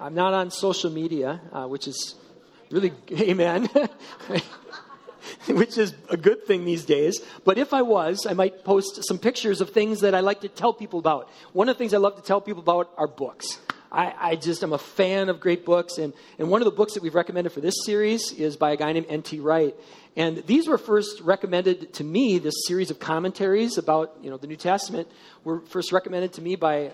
I'm not on social media, uh, which is really, amen. which is a good thing these days. But if I was, I might post some pictures of things that I like to tell people about. One of the things I love to tell people about are books. I, I just am a fan of great books. And, and one of the books that we've recommended for this series is by a guy named N.T. Wright. And these were first recommended to me, this series of commentaries about you know, the New Testament were first recommended to me by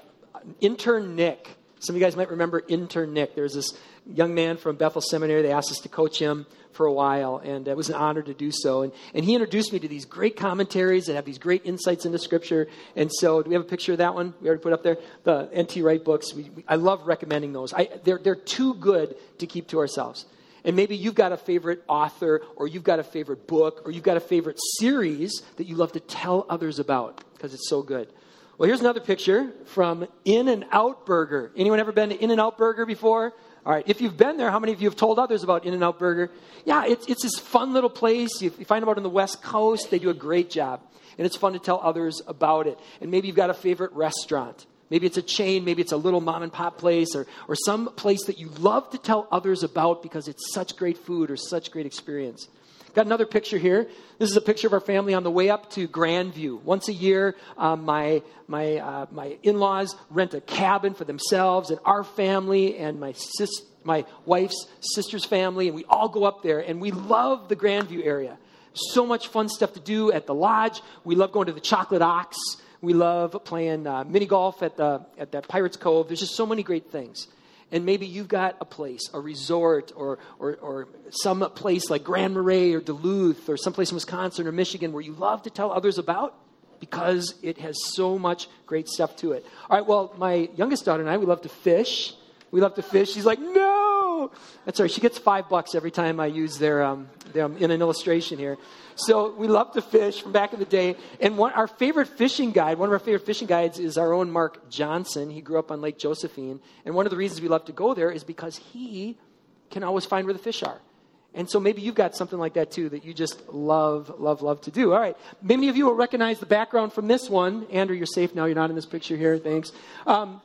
intern Nick. Some of you guys might remember intern Nick. There's this young man from Bethel Seminary. They asked us to coach him for a while, and uh, it was an honor to do so. And, and he introduced me to these great commentaries that have these great insights into Scripture. And so, do we have a picture of that one? We already put up there the N.T. Wright books. We, we, I love recommending those. I, they're, they're too good to keep to ourselves. And maybe you've got a favorite author, or you've got a favorite book, or you've got a favorite series that you love to tell others about because it's so good. Well, here's another picture from In and Out Burger. Anyone ever been to In and Out Burger before? All right, if you've been there, how many of you have told others about In N Out Burger? Yeah, it's, it's this fun little place. You, you find them out on the West Coast, they do a great job. And it's fun to tell others about it. And maybe you've got a favorite restaurant. Maybe it's a chain, maybe it's a little mom and pop place, or, or some place that you love to tell others about because it's such great food or such great experience. Got another picture here. This is a picture of our family on the way up to Grandview. Once a year, um, my, my, uh, my in laws rent a cabin for themselves and our family and my, sis, my wife's sister's family, and we all go up there, and we love the Grandview area. So much fun stuff to do at the lodge. We love going to the Chocolate Ox. We love playing uh, mini golf at, the, at that Pirates Cove. There's just so many great things and maybe you've got a place, a resort, or, or, or some place like Grand Marais or Duluth or someplace in Wisconsin or Michigan where you love to tell others about because it has so much great stuff to it. All right, well, my youngest daughter and I, we love to fish. We love to fish. She's like, no! That's right. She gets five bucks every time I use their, um, them in an illustration here. So we love to fish from back in the day. And one, our favorite fishing guide, one of our favorite fishing guides is our own Mark Johnson. He grew up on Lake Josephine. And one of the reasons we love to go there is because he can always find where the fish are. And so maybe you've got something like that too that you just love, love, love to do. All right. Many of you will recognize the background from this one. Andrew, you're safe now. You're not in this picture here. Thanks. Um,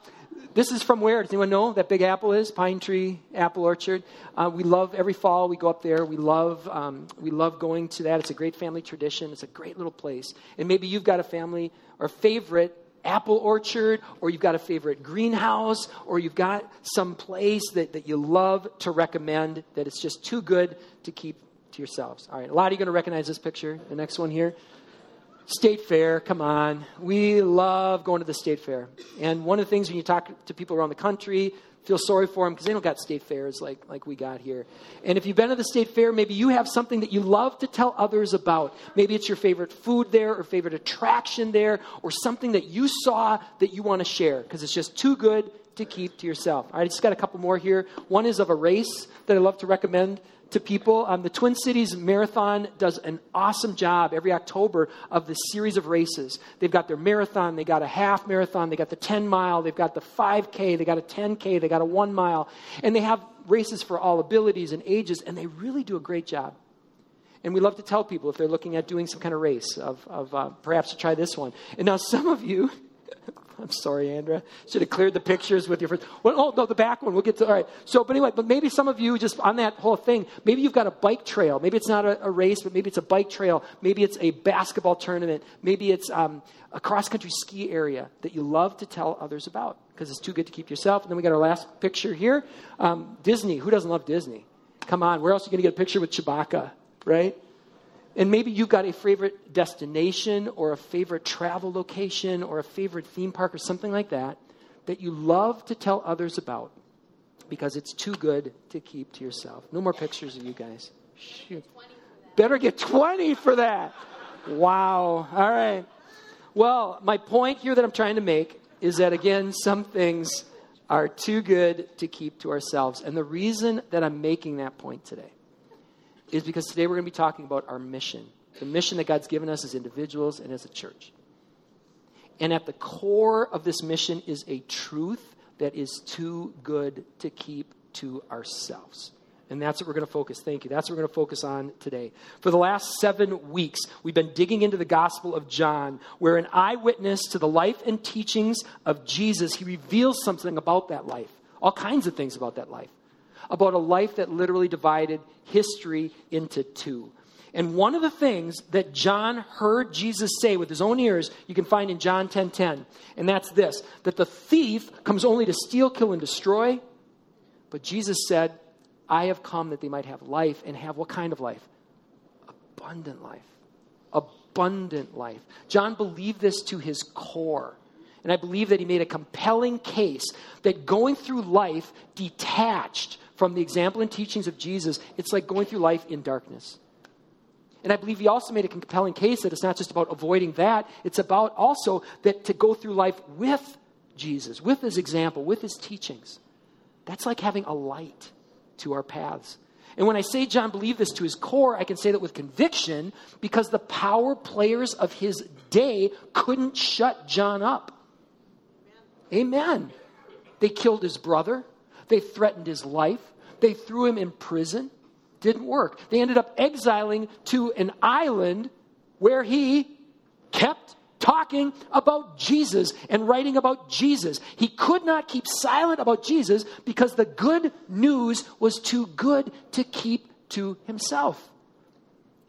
this is from where? Does anyone know that Big Apple is? Pine Tree Apple Orchard. Uh, we love every fall we go up there. We love um, we love going to that. It's a great family tradition. It's a great little place. And maybe you've got a family or favorite apple orchard, or you've got a favorite greenhouse, or you've got some place that, that you love to recommend that it's just too good to keep to yourselves. All right, a lot of you going to recognize this picture. The next one here. State Fair, come on. We love going to the State Fair. And one of the things when you talk to people around the country, feel sorry for them because they don't got state fairs like, like we got here. And if you've been to the state fair, maybe you have something that you love to tell others about. Maybe it's your favorite food there or favorite attraction there or something that you saw that you want to share because it's just too good to keep to yourself. I just got a couple more here. One is of a race that I love to recommend to people. Um, the Twin Cities Marathon does an awesome job every October of the series of races. They've got their marathon, they got a half marathon, they got the 10 mile, they've got the 5K, they got a 10K, they got a 1 mile, and they have races for all abilities and ages, and they really do a great job. And we love to tell people if they're looking at doing some kind of race of, of uh, perhaps to try this one. And now some of you, I'm sorry, Andrea. Should have cleared the pictures with your first. Well, oh, no, the back one. We'll get to. All right. So, but anyway, but maybe some of you just on that whole thing, maybe you've got a bike trail. Maybe it's not a, a race, but maybe it's a bike trail. Maybe it's a basketball tournament. Maybe it's um, a cross country ski area that you love to tell others about because it's too good to keep yourself. And then we got our last picture here um, Disney. Who doesn't love Disney? Come on. Where else are you going to get a picture with Chewbacca, right? And maybe you've got a favorite destination or a favorite travel location or a favorite theme park or something like that that you love to tell others about because it's too good to keep to yourself. No more pictures of you guys. Shoot. Better get 20 for that. Wow. All right. Well, my point here that I'm trying to make is that, again, some things are too good to keep to ourselves. And the reason that I'm making that point today is because today we're going to be talking about our mission, the mission that God's given us as individuals and as a church. And at the core of this mission is a truth that is too good to keep to ourselves. And that's what we're going to focus. Thank you. That's what we're going to focus on today. For the last seven weeks, we've been digging into the Gospel of John, where an eyewitness to the life and teachings of Jesus, he reveals something about that life all kinds of things about that life, about a life that literally divided history into two. And one of the things that John heard Jesus say with his own ears, you can find in John 10:10, 10, 10, and that's this: that the thief comes only to steal, kill, and destroy. But Jesus said, I have come that they might have life and have what kind of life? Abundant life. Abundant life. John believed this to his core. And I believe that he made a compelling case that going through life detached from the example and teachings of Jesus, it's like going through life in darkness. And I believe he also made a compelling case that it's not just about avoiding that, it's about also that to go through life with Jesus, with his example, with his teachings. That's like having a light to our paths. And when I say John believed this to his core, I can say that with conviction because the power players of his day couldn't shut John up. Amen. They killed his brother, they threatened his life, they threw him in prison. Didn't work. They ended up exiling to an island where he kept talking about Jesus and writing about Jesus. He could not keep silent about Jesus because the good news was too good to keep to himself.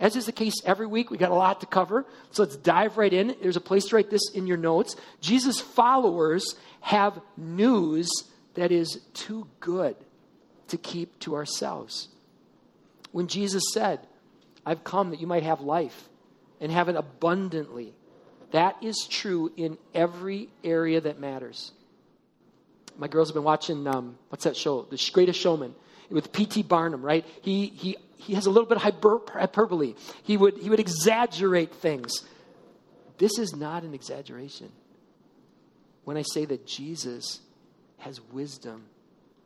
As is the case every week, we got a lot to cover. So let's dive right in. There's a place to write this in your notes. Jesus' followers have news that is too good to keep to ourselves. When Jesus said, I've come that you might have life and have it abundantly, that is true in every area that matters. My girls have been watching, um, what's that show? The Greatest Showman with P.T. Barnum, right? He, he, he has a little bit of hyper, hyperbole. He would, he would exaggerate things. This is not an exaggeration. When I say that Jesus has wisdom,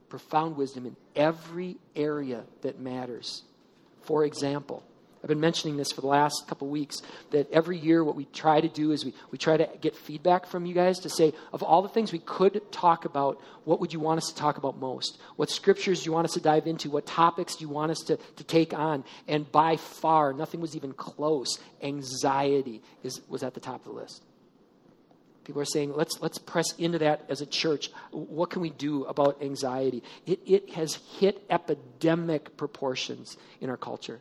profound wisdom in every area that matters. For example, I've been mentioning this for the last couple weeks that every year what we try to do is we, we try to get feedback from you guys to say, of all the things we could talk about, what would you want us to talk about most? What scriptures do you want us to dive into? What topics do you want us to, to take on? And by far, nothing was even close. Anxiety is, was at the top of the list. People are saying, let's, let's press into that as a church. What can we do about anxiety? It, it has hit epidemic proportions in our culture.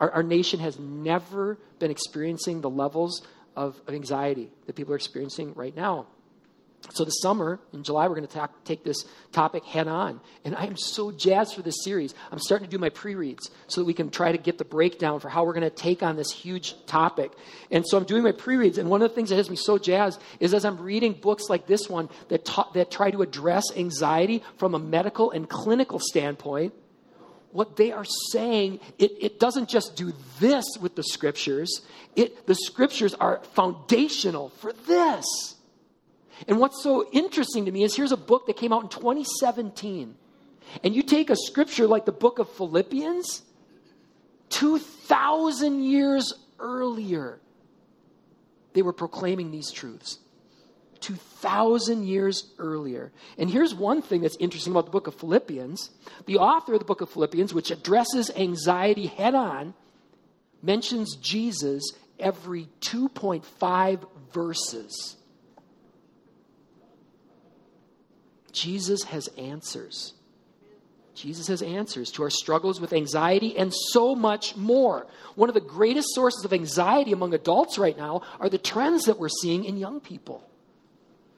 Our, our nation has never been experiencing the levels of, of anxiety that people are experiencing right now. So, this summer, in July, we're going to talk, take this topic head on. And I am so jazzed for this series. I'm starting to do my pre reads so that we can try to get the breakdown for how we're going to take on this huge topic. And so, I'm doing my pre reads. And one of the things that has me so jazzed is as I'm reading books like this one that, ta- that try to address anxiety from a medical and clinical standpoint, what they are saying, it, it doesn't just do this with the scriptures, it, the scriptures are foundational for this. And what's so interesting to me is here's a book that came out in 2017. And you take a scripture like the book of Philippians, 2,000 years earlier, they were proclaiming these truths. 2,000 years earlier. And here's one thing that's interesting about the book of Philippians the author of the book of Philippians, which addresses anxiety head on, mentions Jesus every 2.5 verses. Jesus has answers. Jesus has answers to our struggles with anxiety and so much more. One of the greatest sources of anxiety among adults right now are the trends that we're seeing in young people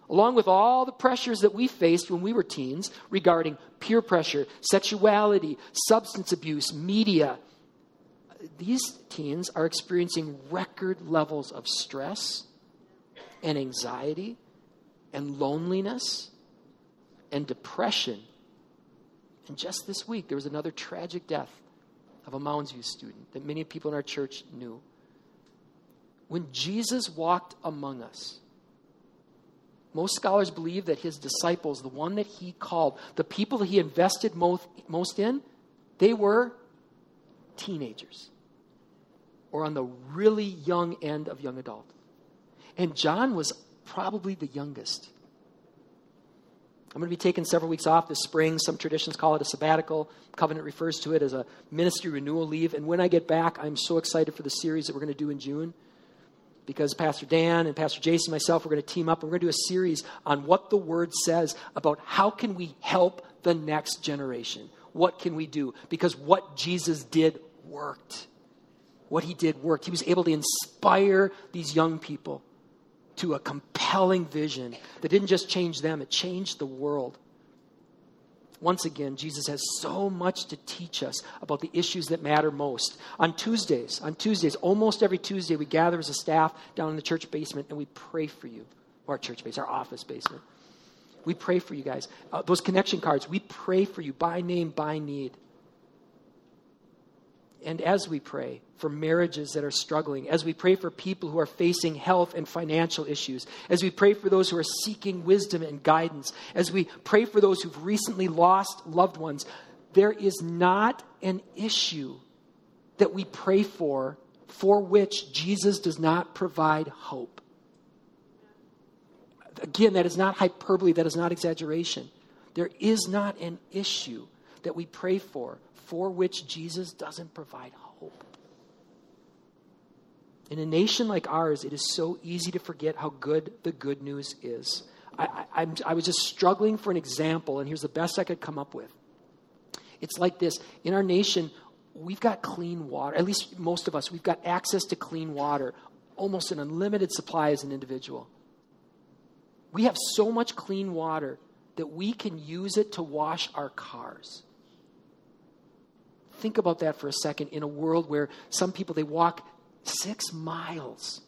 along with all the pressures that we faced when we were teens regarding peer pressure, sexuality, substance abuse, media, these teens are experiencing record levels of stress and anxiety and loneliness and depression. And just this week, there was another tragic death of a Mounds student that many people in our church knew. When Jesus walked among us, most scholars believe that his disciples, the one that he called, the people that he invested most, most in, they were teenagers or on the really young end of young adult. And John was probably the youngest. I'm going to be taking several weeks off this spring. Some traditions call it a sabbatical. Covenant refers to it as a ministry renewal leave. And when I get back, I'm so excited for the series that we're going to do in June because Pastor Dan and Pastor Jason and myself, we're going to team up and we're going to do a series on what the Word says about how can we help the next generation. What can we do? Because what Jesus did worked. What he did worked. He was able to inspire these young people to a compelling vision that didn't just change them, it changed the world. Once again, Jesus has so much to teach us about the issues that matter most. On Tuesdays, on Tuesdays, almost every Tuesday, we gather as a staff down in the church basement and we pray for you. Our church base, our office basement. We pray for you guys. Uh, those connection cards, we pray for you by name, by need. And as we pray for marriages that are struggling, as we pray for people who are facing health and financial issues, as we pray for those who are seeking wisdom and guidance, as we pray for those who've recently lost loved ones, there is not an issue that we pray for for which Jesus does not provide hope. Again, that is not hyperbole, that is not exaggeration. There is not an issue that we pray for for which Jesus doesn't provide hope. In a nation like ours, it is so easy to forget how good the good news is. I, I, I, was just struggling for an example, and here's the best I could come up with. It's like this In our nation, we've got clean water, at least most of us, we've got access to clean water, almost an unlimited supply as an individual. We have so much clean water that we can use it to wash our cars. Think about that for a second in a world where some people they walk six miles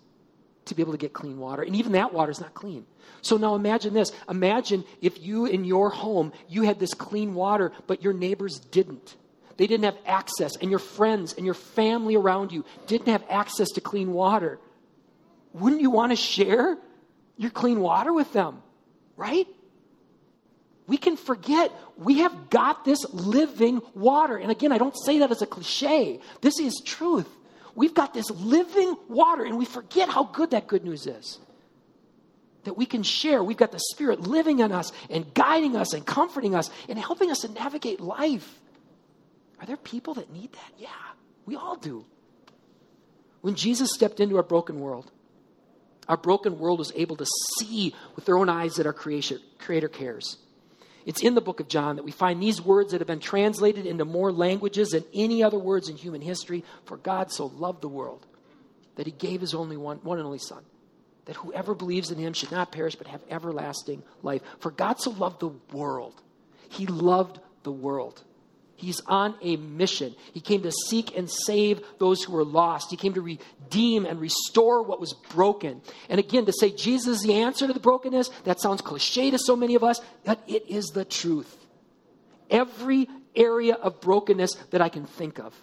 to be able to get clean water. And even that water is not clean. So now imagine this. Imagine if you in your home, you had this clean water, but your neighbors didn't. They didn't have access, and your friends and your family around you didn't have access to clean water. Wouldn't you want to share your clean water with them? Right? We can forget we have got this living water. And again, I don't say that as a cliche. This is truth. We've got this living water, and we forget how good that good news is. That we can share. We've got the Spirit living in us and guiding us and comforting us and helping us to navigate life. Are there people that need that? Yeah, we all do. When Jesus stepped into our broken world, our broken world was able to see with their own eyes that our creator, creator cares. It's in the book of John that we find these words that have been translated into more languages than any other words in human history. For God so loved the world that he gave his only one, one and only Son, that whoever believes in him should not perish but have everlasting life. For God so loved the world. He loved the world. He's on a mission. He came to seek and save those who were lost. He came to redeem and restore what was broken. And again, to say Jesus is the answer to the brokenness, that sounds cliche to so many of us, but it is the truth. Every area of brokenness that I can think of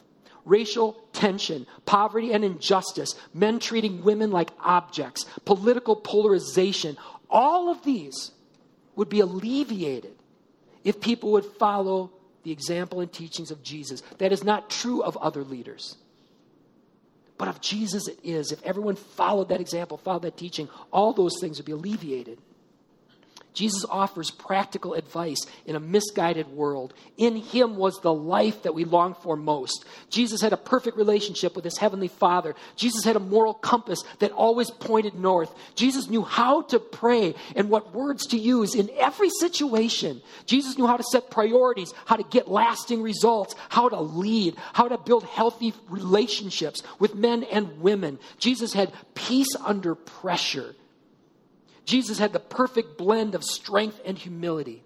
racial tension, poverty and injustice, men treating women like objects, political polarization all of these would be alleviated if people would follow the example and teachings of Jesus. That is not true of other leaders. But of Jesus, it is. If everyone followed that example, followed that teaching, all those things would be alleviated. Jesus offers practical advice in a misguided world. In him was the life that we long for most. Jesus had a perfect relationship with his heavenly Father. Jesus had a moral compass that always pointed north. Jesus knew how to pray and what words to use in every situation. Jesus knew how to set priorities, how to get lasting results, how to lead, how to build healthy relationships with men and women. Jesus had peace under pressure. Jesus had the perfect blend of strength and humility.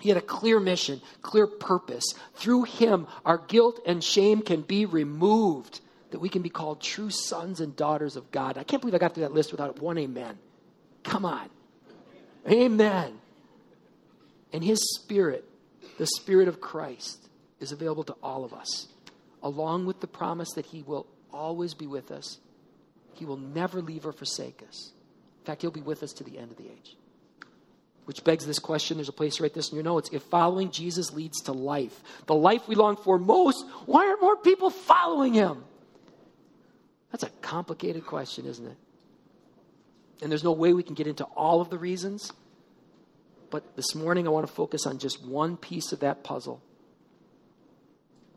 He had a clear mission, clear purpose. Through him, our guilt and shame can be removed, that we can be called true sons and daughters of God. I can't believe I got through that list without one amen. Come on. Amen. And his spirit, the spirit of Christ, is available to all of us, along with the promise that he will always be with us. He will never leave or forsake us. Fact, he'll be with us to the end of the age. Which begs this question. There's a place to write this in your notes. If following Jesus leads to life, the life we long for most, why aren't more people following him? That's a complicated question, isn't it? And there's no way we can get into all of the reasons. But this morning, I want to focus on just one piece of that puzzle.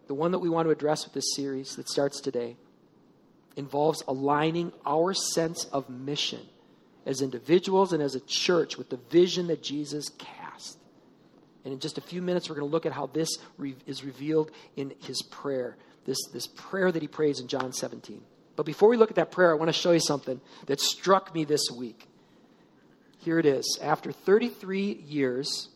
The one that we want to address with this series that starts today. involves aligning our sense of mission as individuals and as a church with the vision that Jesus cast. And in just a few minutes, we're going to look at how this re- is revealed in his prayer, this, this prayer that he prays in John 17. But before we look at that prayer, I want to show you something that struck me this week. Here it is. After 33 years,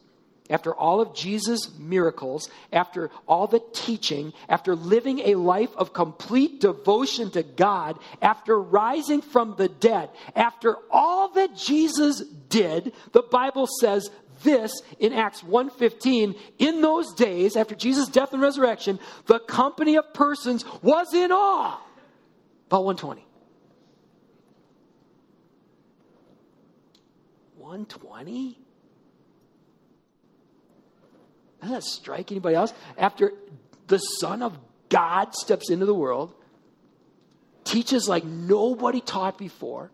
after all of Jesus' miracles, after all the teaching, after living a life of complete devotion to God, after rising from the dead, after all that Jesus did, the Bible says this in Acts 1:15, in those days after Jesus' death and resurrection, the company of persons was in awe. About 120. 120? Doesn't that strike anybody else? After the Son of God steps into the world, teaches like nobody taught before,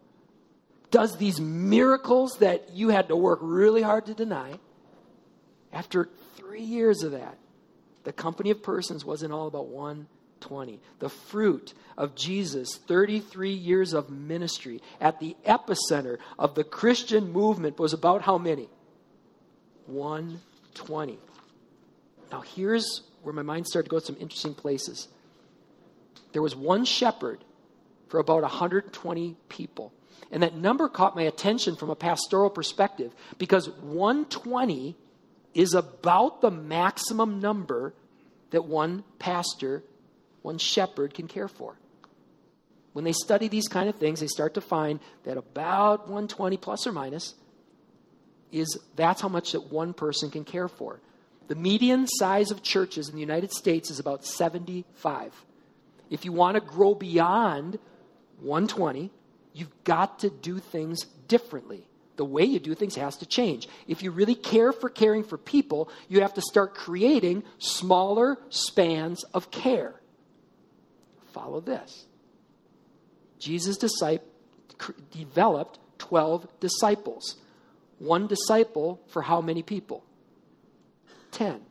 does these miracles that you had to work really hard to deny. After three years of that, the company of persons wasn't all about 120. The fruit of Jesus' 33 years of ministry at the epicenter of the Christian movement was about how many? 120. Now, here's where my mind started to go to some interesting places. There was one shepherd for about 120 people. And that number caught my attention from a pastoral perspective because 120 is about the maximum number that one pastor, one shepherd can care for. When they study these kind of things, they start to find that about 120 plus or minus is that's how much that one person can care for. The median size of churches in the United States is about 75. If you want to grow beyond 120, you've got to do things differently. The way you do things has to change. If you really care for caring for people, you have to start creating smaller spans of care. Follow this. Jesus developed 12 disciples. One disciple for how many people? 10.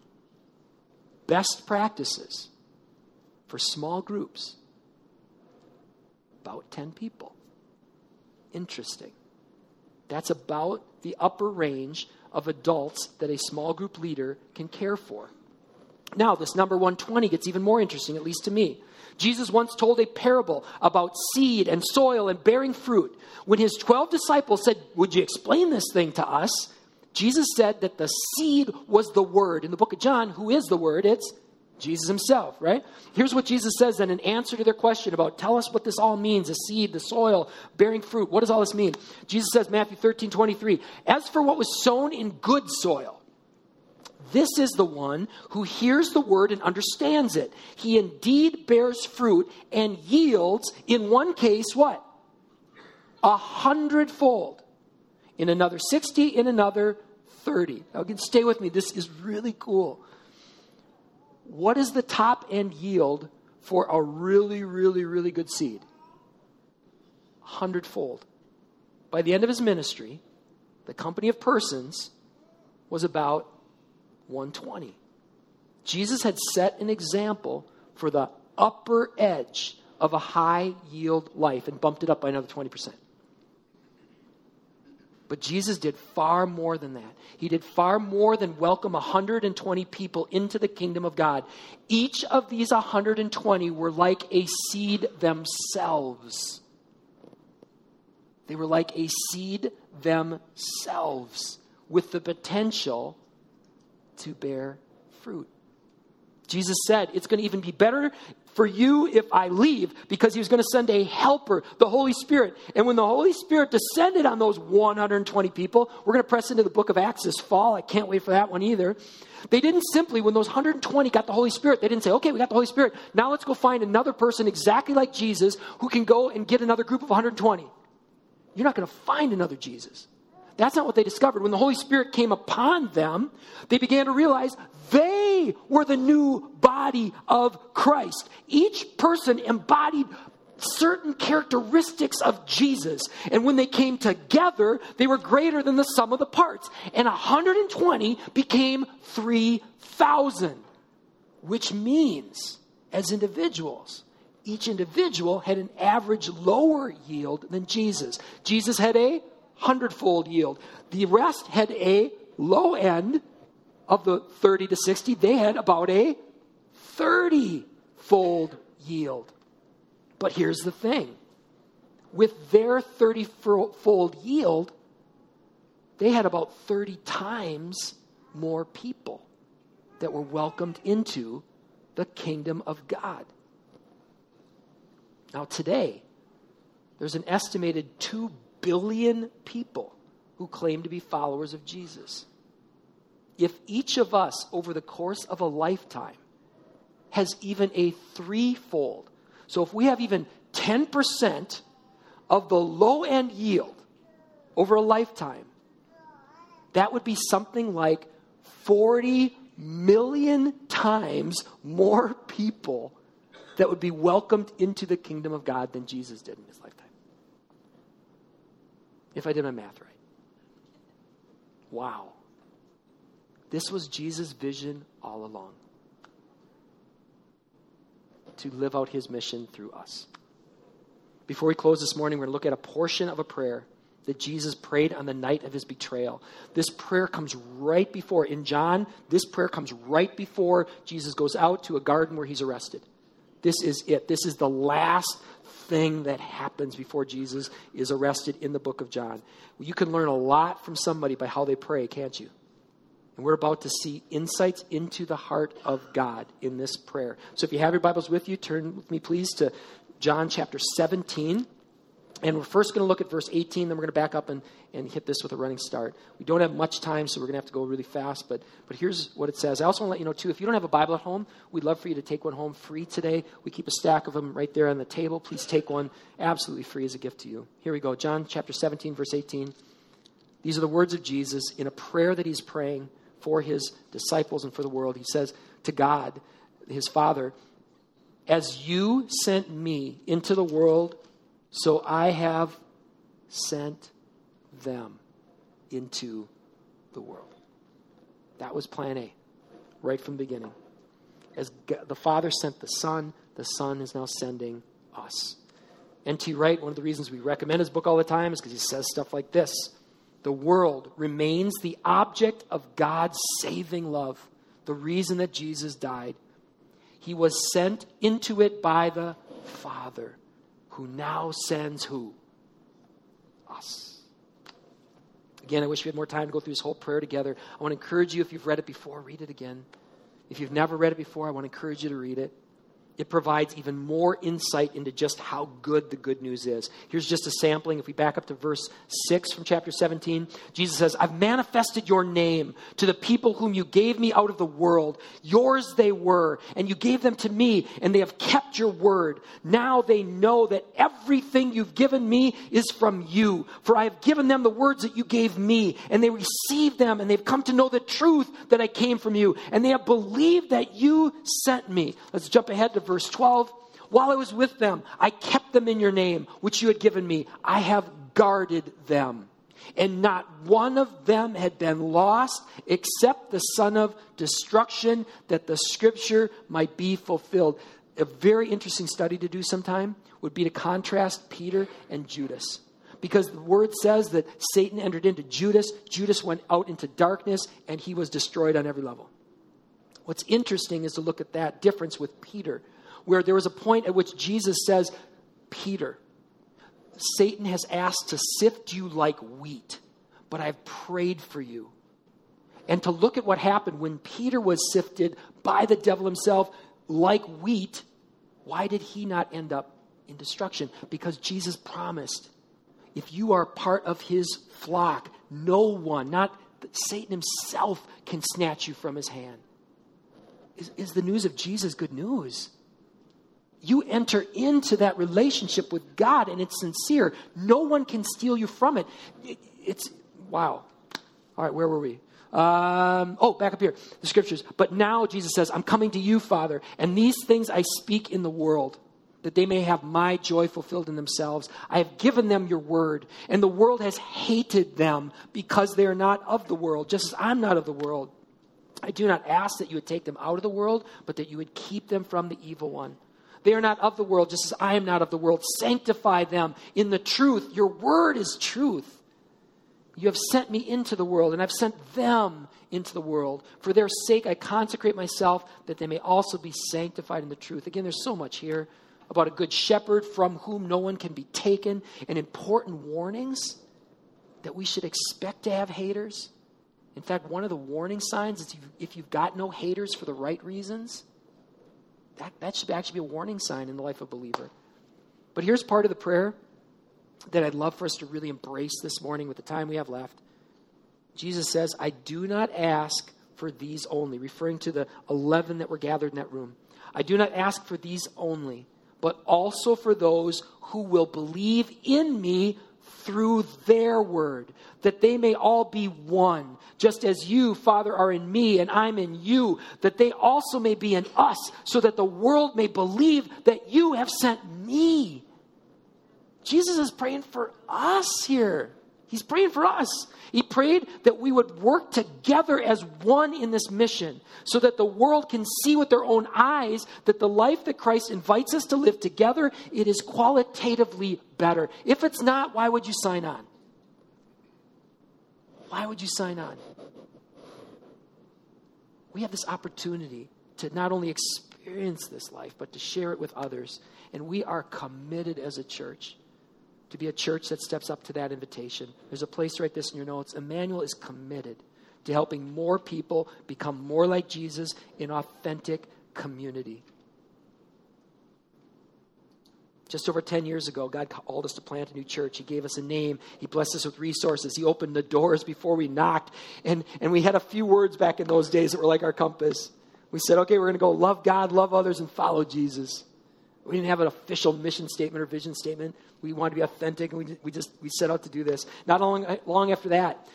Best practices for small groups. About 10 people. Interesting. That's about the upper range of adults that a small group leader can care for. Now, this number 120 gets even more interesting, at least to me. Jesus once told a parable about seed and soil and bearing fruit. When his 12 disciples said, Would you explain this thing to us? Jesus said that the seed was the Word. In the book of John, who is the Word? It's Jesus himself, right? Here's what Jesus says then in answer to their question about tell us what this all means the seed, the soil, bearing fruit. What does all this mean? Jesus says, Matthew 13, 23, as for what was sown in good soil, this is the one who hears the word and understands it. He indeed bears fruit and yields, in one case, what? A hundredfold. In another 60, in another 30. Now, again, stay with me. This is really cool. What is the top end yield for a really, really, really good seed? Hundredfold. By the end of his ministry, the company of persons was about 120. Jesus had set an example for the upper edge of a high yield life and bumped it up by another 20%. But Jesus did far more than that. He did far more than welcome 120 people into the kingdom of God. Each of these 120 were like a seed themselves. They were like a seed themselves with the potential to bear fruit. Jesus said, It's going to even be better for you if I leave because he was going to send a helper, the Holy Spirit. And when the Holy Spirit descended on those 120 people, we're going to press into the book of Acts this fall. I can't wait for that one either. They didn't simply, when those 120 got the Holy Spirit, they didn't say, okay, we got the Holy Spirit. Now let's go find another person exactly like Jesus who can go and get another group of 120. You're not going to find another Jesus. That's not what they discovered. When the Holy Spirit came upon them, they began to realize they were the new body of Christ. Each person embodied certain characteristics of Jesus. And when they came together, they were greater than the sum of the parts. And 120 became 3,000, which means, as individuals, each individual had an average lower yield than Jesus. Jesus had a hundredfold yield. The rest had a low end of the 30 to 60. They had about a 30 fold yield. But here's the thing with their 30 fold yield, they had about 30 times more people that were welcomed into the kingdom of God. Now, today, there's an estimated 2 billion people who claim to be followers of Jesus. If each of us, over the course of a lifetime, has even a threefold, so if we have even 10% of the low end yield over a lifetime, that would be something like 40 million times more people that would be welcomed into the kingdom of God than Jesus did in his lifetime. If I did my math right. Wow. This was Jesus' vision all along to live out his mission through us. Before we close this morning, we're going to look at a portion of a prayer that Jesus prayed on the night of his betrayal. This prayer comes right before, in John, this prayer comes right before Jesus goes out to a garden where he's arrested. This is it. This is the last thing that happens before Jesus is arrested in the book of John. You can learn a lot from somebody by how they pray, can't you? And we're about to see insights into the heart of God in this prayer. So if you have your Bibles with you, turn with me, please, to John chapter 17. And we're first going to look at verse 18, then we're going to back up and, and hit this with a running start. We don't have much time, so we're going to have to go really fast, but, but here's what it says. I also want to let you know, too, if you don't have a Bible at home, we'd love for you to take one home free today. We keep a stack of them right there on the table. Please take one absolutely free as a gift to you. Here we go John chapter 17, verse 18. These are the words of Jesus in a prayer that he's praying for his disciples and for the world. He says to God, his Father, as you sent me into the world, so I have sent them into the world. That was plan A, right from the beginning. As the Father sent the Son, the Son is now sending us. N.T. Wright, one of the reasons we recommend his book all the time is because he says stuff like this The world remains the object of God's saving love, the reason that Jesus died. He was sent into it by the Father, who now sends who? Us. Again, I wish we had more time to go through this whole prayer together. I want to encourage you, if you've read it before, read it again. If you've never read it before, I want to encourage you to read it it provides even more insight into just how good the good news is. Here's just a sampling. If we back up to verse 6 from chapter 17, Jesus says, I've manifested your name to the people whom you gave me out of the world. Yours they were, and you gave them to me, and they have kept your word. Now they know that everything you've given me is from you. For I have given them the words that you gave me, and they received them, and they've come to know the truth that I came from you, and they have believed that you sent me. Let's jump ahead to verse 12. While I was with them, I kept them in your name, which you had given me. I have guarded them. And not one of them had been lost except the son of destruction, that the scripture might be fulfilled. A very interesting study to do sometime would be to contrast Peter and Judas. Because the word says that Satan entered into Judas, Judas went out into darkness, and he was destroyed on every level. What's interesting is to look at that difference with Peter where there was a point at which Jesus says, Peter, Satan has asked to sift you like wheat, but I've prayed for you. And to look at what happened when Peter was sifted by the devil himself like wheat, why did he not end up in destruction? Because Jesus promised if you are part of his flock, no one, not Satan himself, can snatch you from his hand. Is, is the news of Jesus good news? You enter into that relationship with God and it's sincere. No one can steal you from it. It's wow. All right, where were we? Um, oh, back up here, the scriptures. But now Jesus says, I'm coming to you, Father, and these things I speak in the world, that they may have my joy fulfilled in themselves. I have given them your word, and the world has hated them because they are not of the world, just as I'm not of the world. I do not ask that you would take them out of the world, but that you would keep them from the evil one. They are not of the world, just as I am not of the world. Sanctify them in the truth. Your word is truth. You have sent me into the world, and I've sent them into the world. For their sake, I consecrate myself that they may also be sanctified in the truth. Again, there's so much here about a good shepherd from whom no one can be taken, and important warnings that we should expect to have haters. In fact, one of the warning signs is if you've got no haters for the right reasons, that, that should actually be a warning sign in the life of a believer. But here's part of the prayer that I'd love for us to really embrace this morning with the time we have left. Jesus says, I do not ask for these only, referring to the 11 that were gathered in that room. I do not ask for these only, but also for those who will believe in me through their word, that they may all be one, just as you, Father, are in me and I'm in you, that they also may be in us, so that the world may believe that you have sent me. Jesus is praying for us here. He's praying for us. He prayed that we would work together as one in this mission so that the world can see with their own eyes that the life that Christ invites us to live together, it is qualitatively better. If it's not, why would you sign on? Why would you sign on? We have this opportunity to not only experience this life, but to share it with others. And we are committed as a church to be a church that steps up to that invitation. There's a place to write this in your notes. Emmanuel is committed to helping more people become more like Jesus in authentic community. Just over 10 years ago, God called us to plant a new church. He gave us a name. He blessed us with resources. He opened the doors before we knocked. And, and we had a few words back in those days that were like our compass. We said, okay, we're going to go love God, love others, and follow Jesus. We didn't have an official mission statement or vision statement. We wanted to be authentic, and we, we just we set out to do this. Not long, long after that,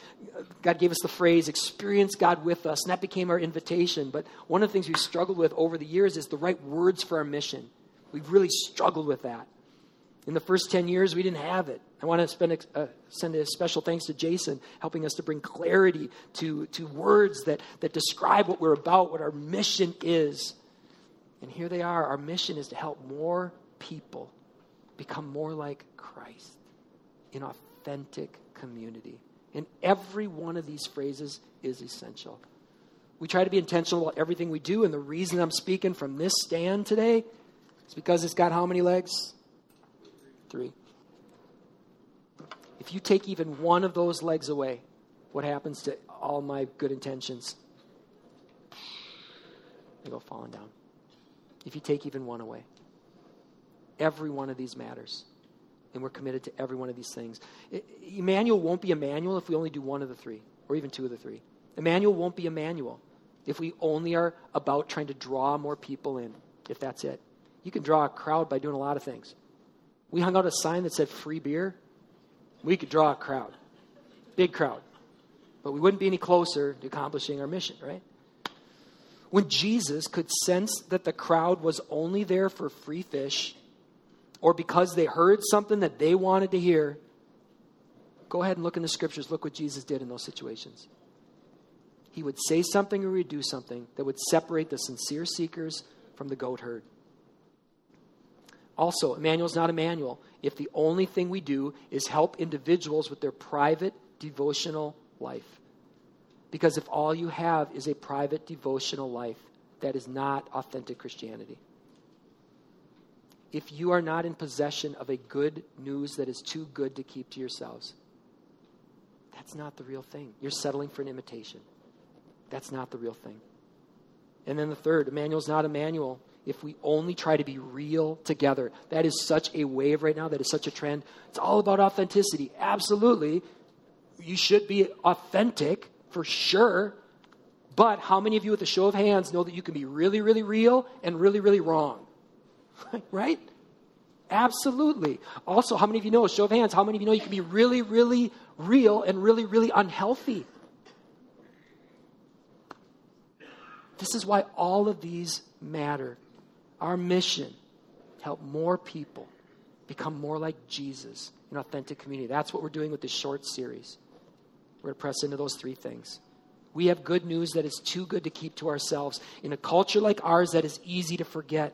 God gave us the phrase "experience God with us," and that became our invitation. But one of the things we struggled with over the years is the right words for our mission. We've really struggled with that. In the first 10 years, we didn't have it. I want to a, uh, send a special thanks to Jason, helping us to bring clarity to, to words that, that describe what we're about, what our mission is. And here they are. Our mission is to help more people become more like Christ in authentic community. And every one of these phrases is essential. We try to be intentional about everything we do, and the reason I'm speaking from this stand today is because it's got how many legs? Three. If you take even one of those legs away, what happens to all my good intentions? They go falling down if you take even one away. Every one of these matters. And we're committed to every one of these things. Emmanuel won't be Emmanuel if we only do one of the three, or even two of the three. Emmanuel won't be Emmanuel if we only are about trying to draw more people in, if that's it. You can draw a crowd by doing a lot of things. We hung out a sign that said free beer. We could draw a crowd, big crowd. But we wouldn't be any closer to accomplishing our mission, right? When Jesus could sense that the crowd was only there for free fish or because they heard something that they wanted to hear, go ahead and look in the scriptures. Look what Jesus did in those situations. He would say something or he'd do something that would separate the sincere seekers from the goat herd. Also, Emmanuel's not Emmanuel if the only thing we do is help individuals with their private devotional life. Because if all you have is a private devotional life, that is not authentic Christianity. If you are not in possession of a good news that is too good to keep to yourselves, that's not the real thing. You're settling for an imitation. That's not the real thing. And then the third, Emmanuel's not Emmanuel if we only try to be real together. That is such a wave right now. That is such a trend. It's all about authenticity. Absolutely. You should be authentic, for sure. But how many of you, with a show of hands, know that you can be really, really real and really, really wrong? right? Absolutely. Also, how many of you know, show of hands, how many of you know you can be really, really real and really, really unhealthy? This is why all of these matter. Our mission help more people become more like Jesus in authentic community. That's what we're doing with this short series. We're going to press into those three things. We have good news that is too good to keep to ourselves. In a culture like ours, that is easy to forget.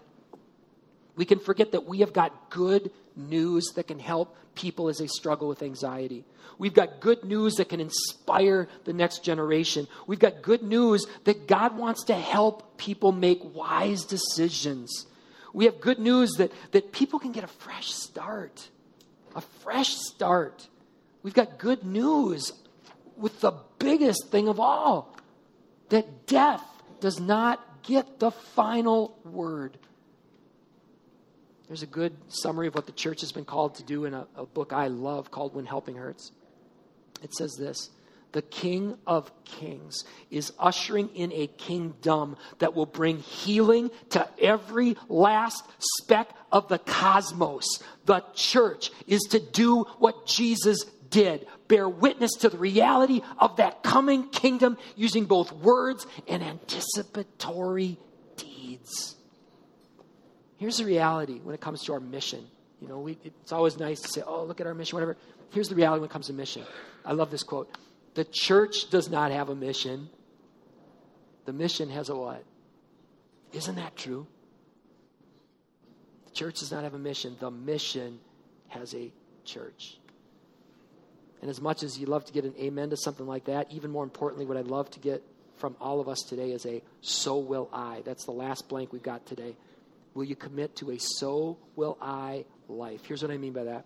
We can forget that we have got good news that can help people as they struggle with anxiety. We've got good news that can inspire the next generation. We've got good news that God wants to help people make wise decisions. We have good news that, that people can get a fresh start. A fresh start. We've got good news with the biggest thing of all that death does not get the final word. There's a good summary of what the church has been called to do in a, a book I love called When Helping Hurts. It says this the King of Kings is ushering in a kingdom that will bring healing to every last speck of the cosmos. The church is to do what Jesus did bear witness to the reality of that coming kingdom using both words and anticipatory deeds. Here's the reality when it comes to our mission. You know, we, it's always nice to say, oh, look at our mission, whatever. Here's the reality when it comes to mission. I love this quote. The church does not have a mission. The mission has a what? Isn't that true? The church does not have a mission. The mission has a church. And as much as you love to get an amen to something like that, even more importantly, what I'd love to get from all of us today is a so will I. That's the last blank we've got today. Will you commit to a so will I life? Here's what I mean by that.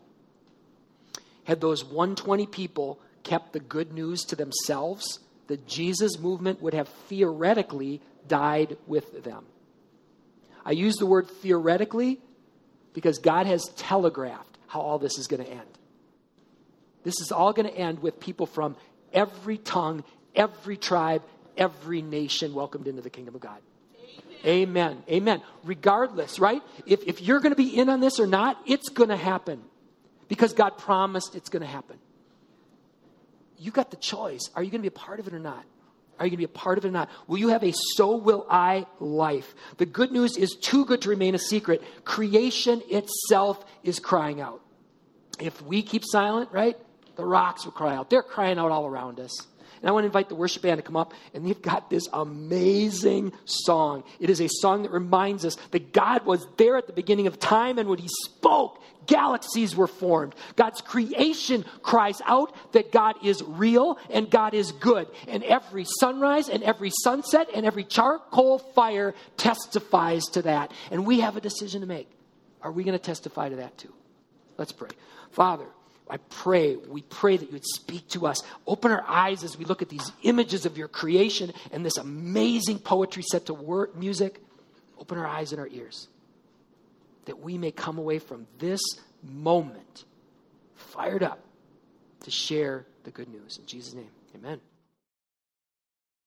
Had those 120 people kept the good news to themselves, the Jesus movement would have theoretically died with them. I use the word theoretically because God has telegraphed how all this is going to end. This is all going to end with people from every tongue, every tribe, every nation welcomed into the kingdom of God. Amen. Amen. Regardless, right? If, if you're going to be in on this or not, it's going to happen because God promised it's going to happen. You got the choice. Are you going to be a part of it or not? Are you going to be a part of it or not? Will you have a so will I life? The good news is too good to remain a secret. Creation itself is crying out. If we keep silent, right, the rocks will cry out. They're crying out all around us. And I want to invite the worship band to come up, and they've got this amazing song. It is a song that reminds us that God was there at the beginning of time, and when He spoke, galaxies were formed. God's creation cries out that God is real and God is good. And every sunrise and every sunset and every charcoal fire testifies to that. And we have a decision to make. Are we going to testify to that too? Let's pray. Father, I pray, we pray that you would speak to us. Open our eyes as we look at these images of your creation and this amazing poetry set to music. Open our eyes and our ears that we may come away from this moment fired up to share the good news. In Jesus' name, amen.